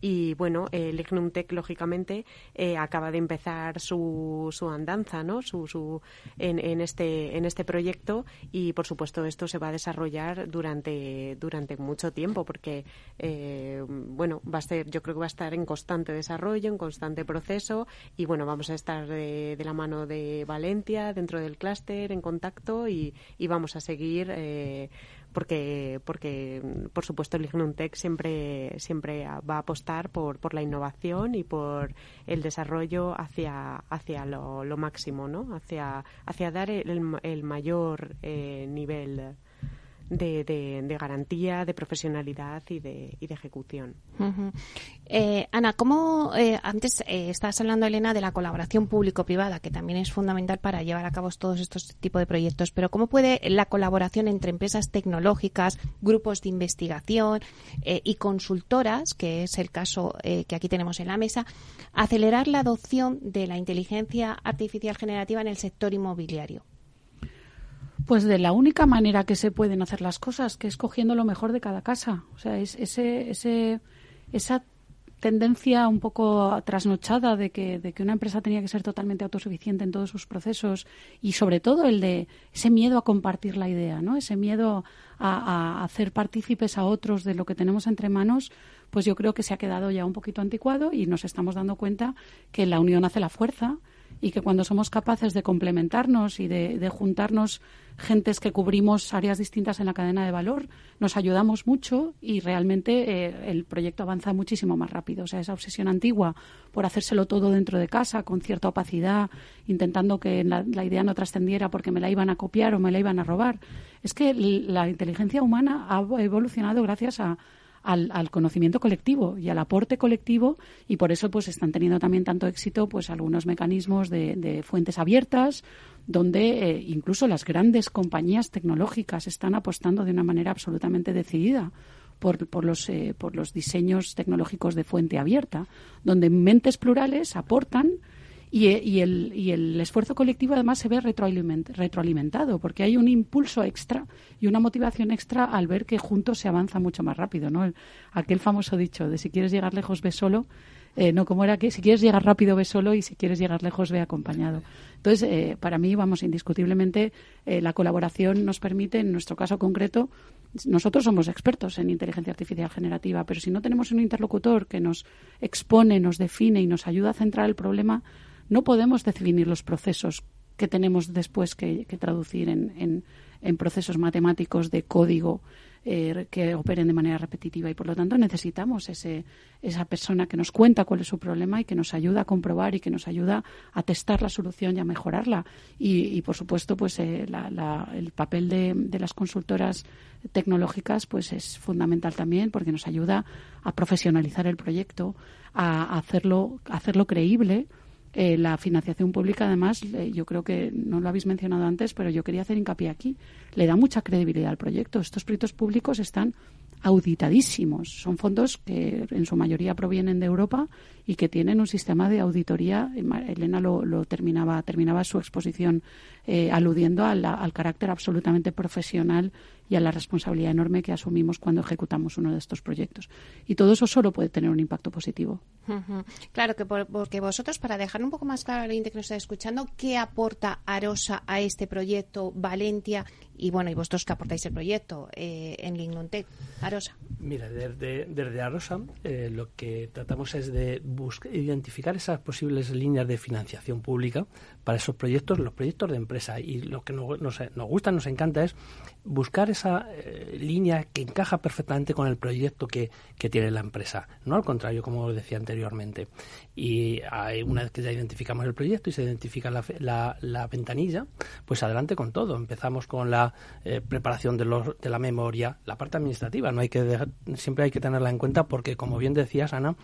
Y bueno, el Ignum Tech, lógicamente, eh, acaba de empezar su, su andanza ¿no? su, su, en, en, este, en este proyecto y, por supuesto, esto se va a desarrollar durante, durante mucho tiempo porque, eh, bueno, va a ser, yo creo que va a estar en constante desarrollo, en constante proceso y, bueno, vamos a estar de, la mano de Valencia dentro del clúster en contacto y, y vamos a seguir. Eh, porque, porque por supuesto el Ignum Tech siempre, siempre va a apostar por, por la innovación y por el desarrollo hacia, hacia lo, máximo, ¿no? hacia, hacia dar el, el mayor eh, nivel de, de, garantía, de profesionalidad y de, y de ejecución. Eh, Ana, ¿cómo eh, antes eh, estabas hablando, Elena, de la colaboración público-privada, que también es fundamental para llevar a cabo todos estos tipos de proyectos, pero cómo puede la colaboración entre empresas tecnológicas, grupos de investigación y consultoras, que es el caso que aquí tenemos en la mesa, acelerar la adopción de la inteligencia artificial generativa en el sector inmobiliario? Pues de la única manera que se pueden hacer las cosas, que es cogiendo lo mejor de cada casa. O sea, es ese, ese, esa tendencia un poco trasnochada de que, de que una empresa tenía que ser totalmente autosuficiente en todos sus procesos y sobre todo el de ese miedo a compartir la idea, ¿no? Ese miedo a, a hacer partícipes a otros de lo que tenemos entre manos, pues yo creo que se ha quedado ya un poquito anticuado y nos estamos dando cuenta que la unión hace la fuerza y que cuando somos capaces de complementarnos y de, juntarnos gentes que cubrimos áreas distintas en la cadena de valor, nos ayudamos mucho y realmente eh, el proyecto avanza muchísimo más rápido. O sea, esa obsesión antigua por hacérselo todo dentro de casa, con cierta opacidad, intentando que la idea no trascendiera porque me la iban a copiar o me la iban a robar. Es que la inteligencia humana ha evolucionado gracias a, al, conocimiento colectivo y al aporte colectivo y por eso pues están teniendo también tanto éxito pues algunos mecanismos de, fuentes abiertas donde eh, incluso las grandes compañías tecnológicas están apostando de una manera absolutamente decidida por, por, los, eh, por los diseños tecnológicos de fuente abierta, donde mentes plurales aportan y, el, y el esfuerzo colectivo además se ve retroalimentado, porque hay un impulso extra y una motivación extra al ver que juntos se avanza mucho más rápido. ¿no? aquel famoso dicho de si quieres llegar lejos, ve solo. Eh, no, como era que si quieres llegar rápido, ve solo y si quieres llegar lejos, ve acompañado. Entonces, eh, para mí, vamos, indiscutiblemente, eh, la colaboración nos permite, en nuestro caso concreto, nosotros somos expertos en inteligencia artificial generativa, pero si no tenemos un interlocutor que nos expone, nos define y nos ayuda a centrar el problema, no podemos definir los procesos que tenemos después que, traducir en, procesos matemáticos de código eh, que operen de manera repetitiva. Y por lo tanto necesitamos ese, esa persona que nos cuenta cuál es su problema y que nos ayuda a comprobar y que nos ayuda a testar la solución y a mejorarla. Y, por supuesto pues eh, el papel de, las consultoras tecnológicas pues es fundamental también porque nos ayuda a profesionalizar el proyecto a hacerlo a hacerlo creíble eh, la financiación pública, además, yo creo que no lo habéis mencionado antes, pero yo quería hacer hincapié aquí, le da mucha credibilidad al proyecto. Estos proyectos públicos están auditadísimos. Son fondos que en su mayoría provienen de Europa y que tienen un sistema de auditoría. Elena lo, terminaba, terminaba su exposición eh, aludiendo al carácter absolutamente profesional y a la responsabilidad enorme que asumimos cuando ejecutamos uno de estos proyectos. Y todo eso solo puede tener un impacto positivo. Claro, que porque vosotros, para dejar un poco más claro a la gente que nos está escuchando, ¿qué aporta Arosa a este proyecto Valentia? Y bueno, y vosotros que aportáis el proyecto eh, en Lingontec, Arosa. Mira, desde, desde Arosa eh, lo que tratamos es de buscar, identificar esas posibles líneas de financiación pública para esos proyectos, los proyectos de empresa. Y lo que nos, nos, nos gusta, nos encanta es buscar esa eh, línea que encaja perfectamente con el proyecto que, que, tiene la empresa, no al contrario, como decía anteriormente. Y una vez que ya identificamos el proyecto y se identifica la, la, ventanilla, pues adelante con todo. Empezamos con la eh, preparación de, los, de la memoria, la parte administrativa. No hay que siempre hay que tenerla en cuenta porque, como bien decías, Ana,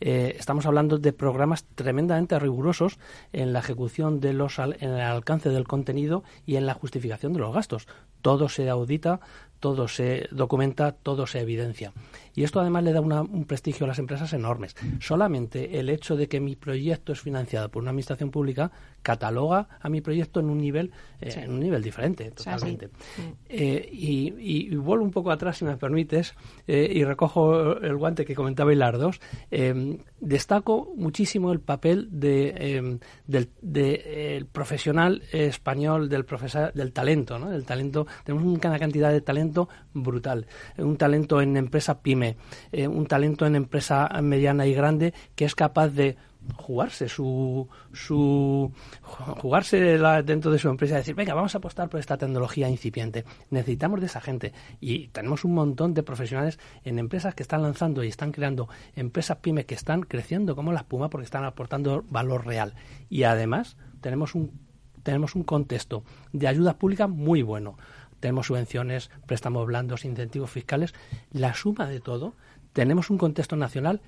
eh, estamos hablando de programas tremendamente rigurosos en la ejecución de los, en el alcance del contenido y en la justificación de los gastos. Todo se audita, todo se documenta, todo se evidencia. Y esto además le da un prestigio a las empresas enormes. Solamente el hecho de que mi proyecto es financiado por una administración pública cataloga a mi proyecto en un nivel, eh, en un nivel diferente, totalmente. Eh, y, vuelvo un poco atrás, si me permites, eh, y recojo el guante que comentaba Hilardos. destaco muchísimo el papel de, del profesional español, del profesor, del talento, ¿no? Del talento. Tenemos una cantidad de talento brutal. Un talento en empresa pyme, un talento en empresa mediana y grande que es capaz de jugarse su, su jugarse dentro de su empresa y decir venga vamos a apostar por esta tecnología incipiente. Necesitamos de esa gente y tenemos un montón de profesionales en empresas que están lanzando y están creando empresas pyme que están creciendo como la espuma porque están aportando valor real. Y además tenemos un tenemos un contexto de ayuda pública muy bueno. Tenemos subvenciones préstamos blandos incentivos fiscales. La suma de todo tenemos un contexto nacional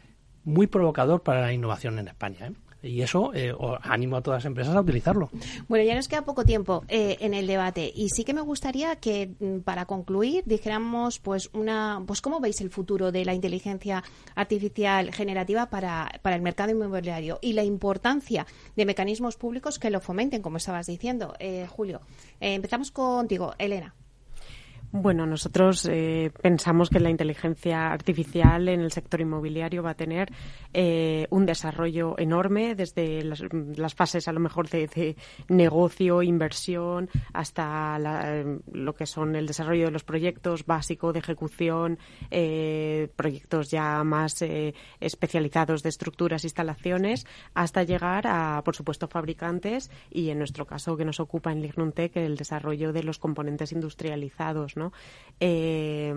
muy provocador para la innovación en España. ¿eh? y eso eh, animo a todas las empresas a utilizarlo. Bueno, ya nos queda poco tiempo eh, en el debate y sí que me gustaría que mm, para concluir dijéramos pues una pues cómo veis el futuro de la inteligencia artificial generativa para, para el mercado inmobiliario y la importancia de mecanismos públicos que lo fomenten, como estabas diciendo, eh, Julio. empezamos contigo, Elena. Bueno, nosotros eh, pensamos que la inteligencia artificial en el sector inmobiliario va a tener eh, un desarrollo enorme desde las, fases a lo mejor de, negocio, inversión, hasta lo que son el desarrollo de los proyectos básicos de ejecución, eh, proyectos ya más especializados de estructuras, instalaciones, hasta llegar a, por supuesto, fabricantes y en nuestro caso que nos ocupa en Lignuntec el desarrollo de los componentes industrializados. Eh,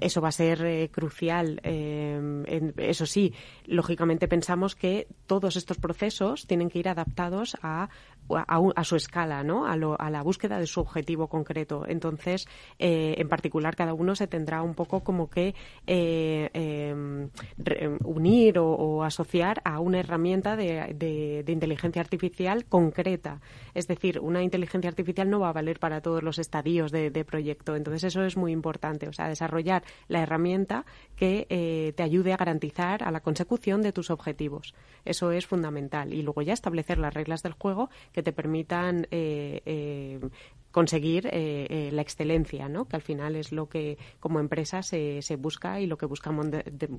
eso va a ser eh, crucial. Eh, eso sí, lógicamente pensamos que todos estos procesos tienen que ir adaptados a a, su escala, ¿no? A, la búsqueda de su objetivo concreto. Entonces, eh, en particular, cada uno se tendrá un poco como que eh, em, unir o, asociar a una herramienta de, inteligencia artificial concreta. Es decir, una inteligencia artificial no va a valer para todos los estadios de, proyecto. Entonces, eso es muy importante. O sea, desarrollar la herramienta que eh, te ayude a garantizar a la consecución de tus objetivos. Eso es fundamental. Y luego ya establecer las reglas del juego que te permitan eh, eh, conseguir eh, la excelencia, ¿no? que al final es lo que como empresa se, se busca y lo que buscamos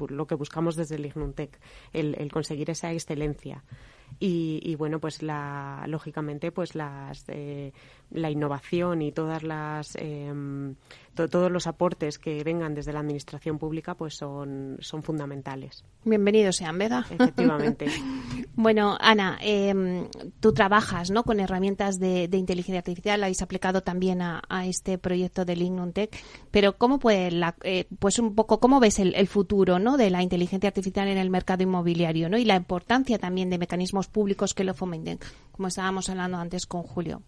lo que buscamos desde el Ignuntec, el conseguir esa excelencia y, bueno pues la lógicamente pues las eh, la innovación y todas las em, todos los aportes que vengan desde la administración pública pues son son fundamentales. Bienvenidos sean verdad efectivamente. Bueno Ana em, tú trabajas no con herramientas de, inteligencia artificial la habéis aplicado también a, este proyecto del Ignuntec pero cómo puede la, eh, pues un poco cómo ves el, el futuro no de la inteligencia artificial en el mercado inmobiliario no y la importancia también de mecanismos públicos que lo fomenten, como estábamos hablando antes con Julio.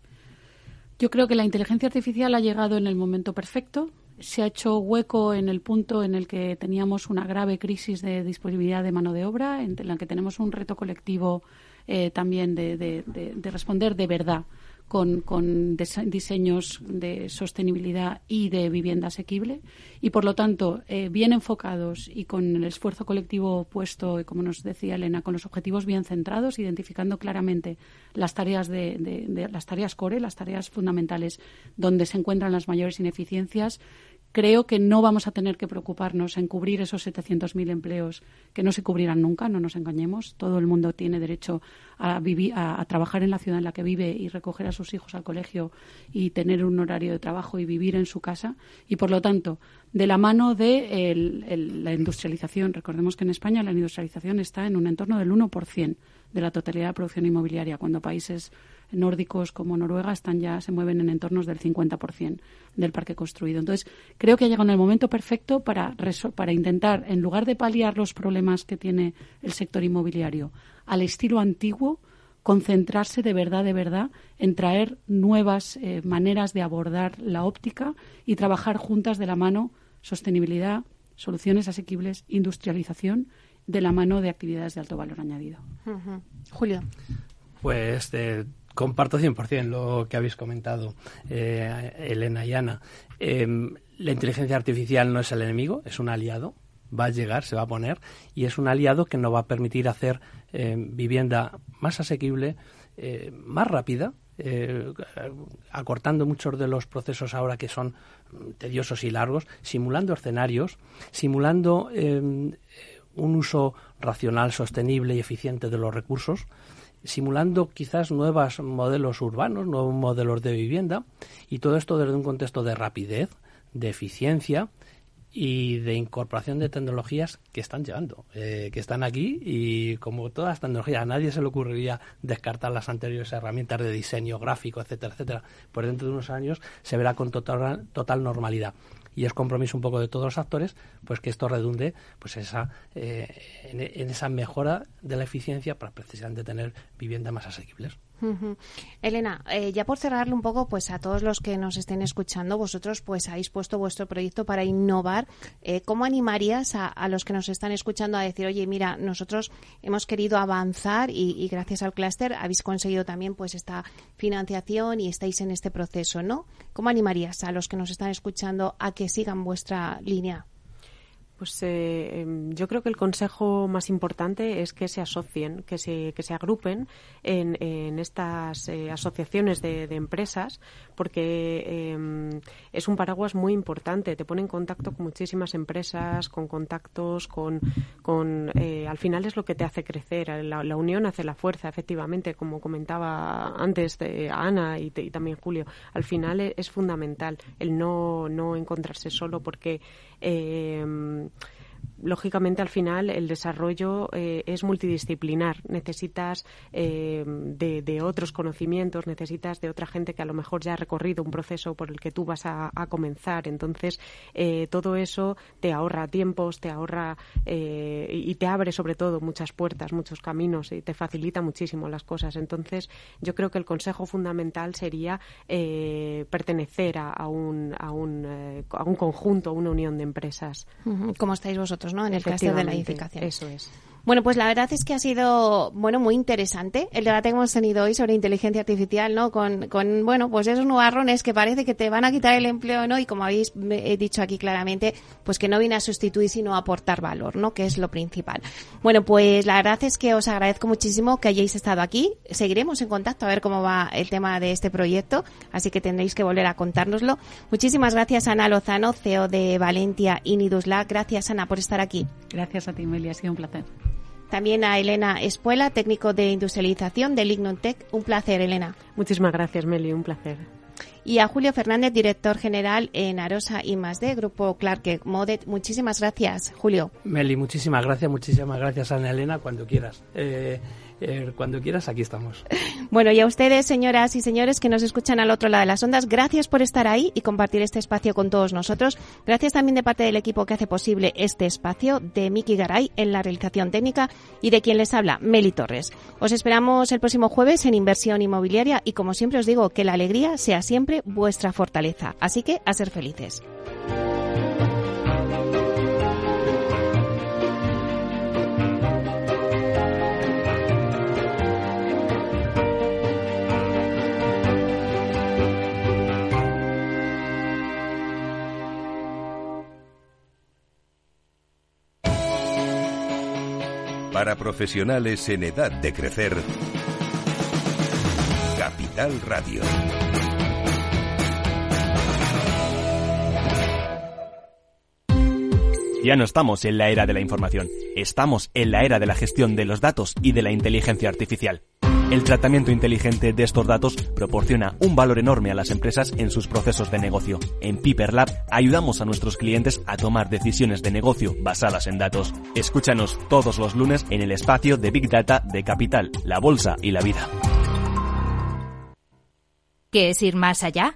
Yo creo que la inteligencia artificial ha llegado en el momento perfecto. Se ha hecho hueco en el punto en el que teníamos una grave crisis de disponibilidad de mano de obra, en la que tenemos un reto colectivo eh, también de, responder de verdad con, con, diseños de sostenibilidad y de vivienda asequible. Y por lo tanto eh, bien enfocados y con el esfuerzo colectivo puesto, como nos decía Elena, con los objetivos bien centrados, identificando claramente las tareas de las tareas core, las tareas fundamentales donde se encuentran las mayores ineficiencias creo que no vamos a tener que preocuparnos en cubrir esos 700.000 empleos que no se cubrirán nunca, no nos engañemos. Todo el mundo tiene derecho a, vivir, a, trabajar en la ciudad en la que vive y recoger a sus hijos al colegio y tener un horario de trabajo y vivir en su casa. Y, por lo tanto, de la mano de la industrialización, recordemos que en España la industrialización está en un entorno del 1% de la totalidad de producción inmobiliaria, cuando países nórdicos como Noruega están ya se mueven en entornos del 50% del parque construido. Entonces, creo que ha llegado en el momento perfecto para, para intentar, en lugar de paliar los problemas que tiene el sector inmobiliario al estilo antiguo, concentrarse de verdad, de verdad, en traer nuevas eh, maneras de abordar la óptica y trabajar juntas de la mano sostenibilidad, soluciones asequibles, industrialización, de la mano de actividades de alto valor añadido. Julio. Pues eh, comparto 100% lo que habéis comentado, eh, Elena y Ana. Em, la inteligencia artificial no es el enemigo, es un aliado. Va a llegar, se va a poner, y es un aliado que nos va a permitir hacer em, vivienda más asequible, eh, más rápida, eh, acortando muchos de los procesos ahora que son tediosos y largos, simulando escenarios, simulando em, un uso racional, sostenible y eficiente de los recursos, simulando quizás nuevos modelos urbanos, nuevos modelos de vivienda, y todo esto desde un contexto de rapidez, de eficiencia y de incorporación de tecnologías que están llegando, eh, que están aquí y como todas las tecnologías, a nadie se le ocurriría descartar las anteriores herramientas de diseño gráfico, etcétera, etcétera. Por dentro de unos años se verá con total, total normalidad y es compromiso un poco de todos los actores, pues que esto redunde pues esa, eh, en, esa mejora de la eficiencia para precisamente tener viviendas más asequibles. Elena, eh, ya por cerrarle un poco, pues a todos los que nos estén escuchando, vosotros pues habéis puesto vuestro proyecto para innovar. Eh, ¿Cómo animarías a, los que nos están escuchando a decir, oye, mira, nosotros hemos querido avanzar y, gracias al clúster habéis conseguido también pues esta financiación y estáis en este proceso, ¿no? ¿Cómo animarías a los que nos están escuchando a que sigan vuestra línea? Pues eh, em, yo creo que el consejo más importante es que se asocien, que se, que se agrupen en, en estas eh, asociaciones de, empresas, porque em, es un paraguas muy importante. Te pone en contacto con muchísimas empresas, con contactos, con, con eh, al final es lo que te hace crecer. La, unión hace la fuerza, efectivamente, como comentaba antes de Ana y, también Julio. Al final es, es fundamental el no, no encontrarse solo, porque eh, lógicamente al final el desarrollo eh, es multidisciplinar. Necesitas eh, de, otros conocimientos, necesitas de otra gente que a lo mejor ya ha recorrido un proceso por el que tú vas a, comenzar. Entonces, eh, todo eso te ahorra tiempos, te ahorra y te abre sobre todo muchas puertas, muchos caminos y te facilita muchísimo las cosas. Entonces, yo creo que el consejo fundamental sería pertenecer a, un, a, un, a un conjunto, a una unión de empresas. ¿Cómo estáis vosotros? En el clúster de la edificación. Eso es. Bueno, pues la verdad es que ha sido, bueno, muy interesante el debate que hemos tenido hoy sobre inteligencia artificial, ¿no? Con, con bueno, pues esos nubarrones que parece que te van a quitar el empleo, ¿no? Y como habéis dicho aquí claramente, pues que no viene a sustituir, sino a aportar valor, ¿no? Que es lo principal. Bueno, pues la verdad es que os agradezco muchísimo que hayáis estado aquí. Seguiremos en contacto a ver cómo va el tema de este proyecto, así que tendréis que volver a contárnoslo. Muchísimas gracias, Ana Lozano, CEO de Valentia Inidusla. Gracias, Ana, por estar aquí. Gracias a ti, Meli. Ha sido un placer. También a Elena Espuela, técnico de industrialización de Lignontech. Un placer, Elena. Muchísimas gracias, Meli. Un placer. Y a Julio Fernández, director general en Arosa y más de Grupo Clark Modet. Muchísimas gracias, Julio. Meli, muchísimas gracias, muchísimas gracias, Ana Elena, cuando quieras. Eh, eh, cuando quieras, aquí estamos. Bueno, y a ustedes, señoras y señores que nos escuchan al otro lado de las ondas, gracias por estar ahí y compartir este espacio con todos nosotros. Gracias también de parte del equipo que hace posible este espacio, de Miki Garay en la realización técnica y de quien les habla, Meli Torres. Os esperamos el próximo jueves en Inversión Inmobiliaria y como siempre os digo, que la alegría sea siempre vuestra fortaleza. Así que a ser felices. Para profesionales en edad de crecer, Capital Radio. Ya no estamos en la era de la información, estamos en la era de la gestión de los datos y de la inteligencia artificial. El tratamiento inteligente de estos datos proporciona un valor enorme a las empresas en sus procesos de negocio. En Piper Lab ayudamos a nuestros clientes a tomar decisiones de negocio basadas en datos. Escúchanos todos los lunes en el espacio de Big Data de Capital, la Bolsa y la Vida. ¿Qué es ir más allá?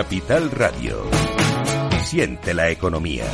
Capital Radio. Siente la economía.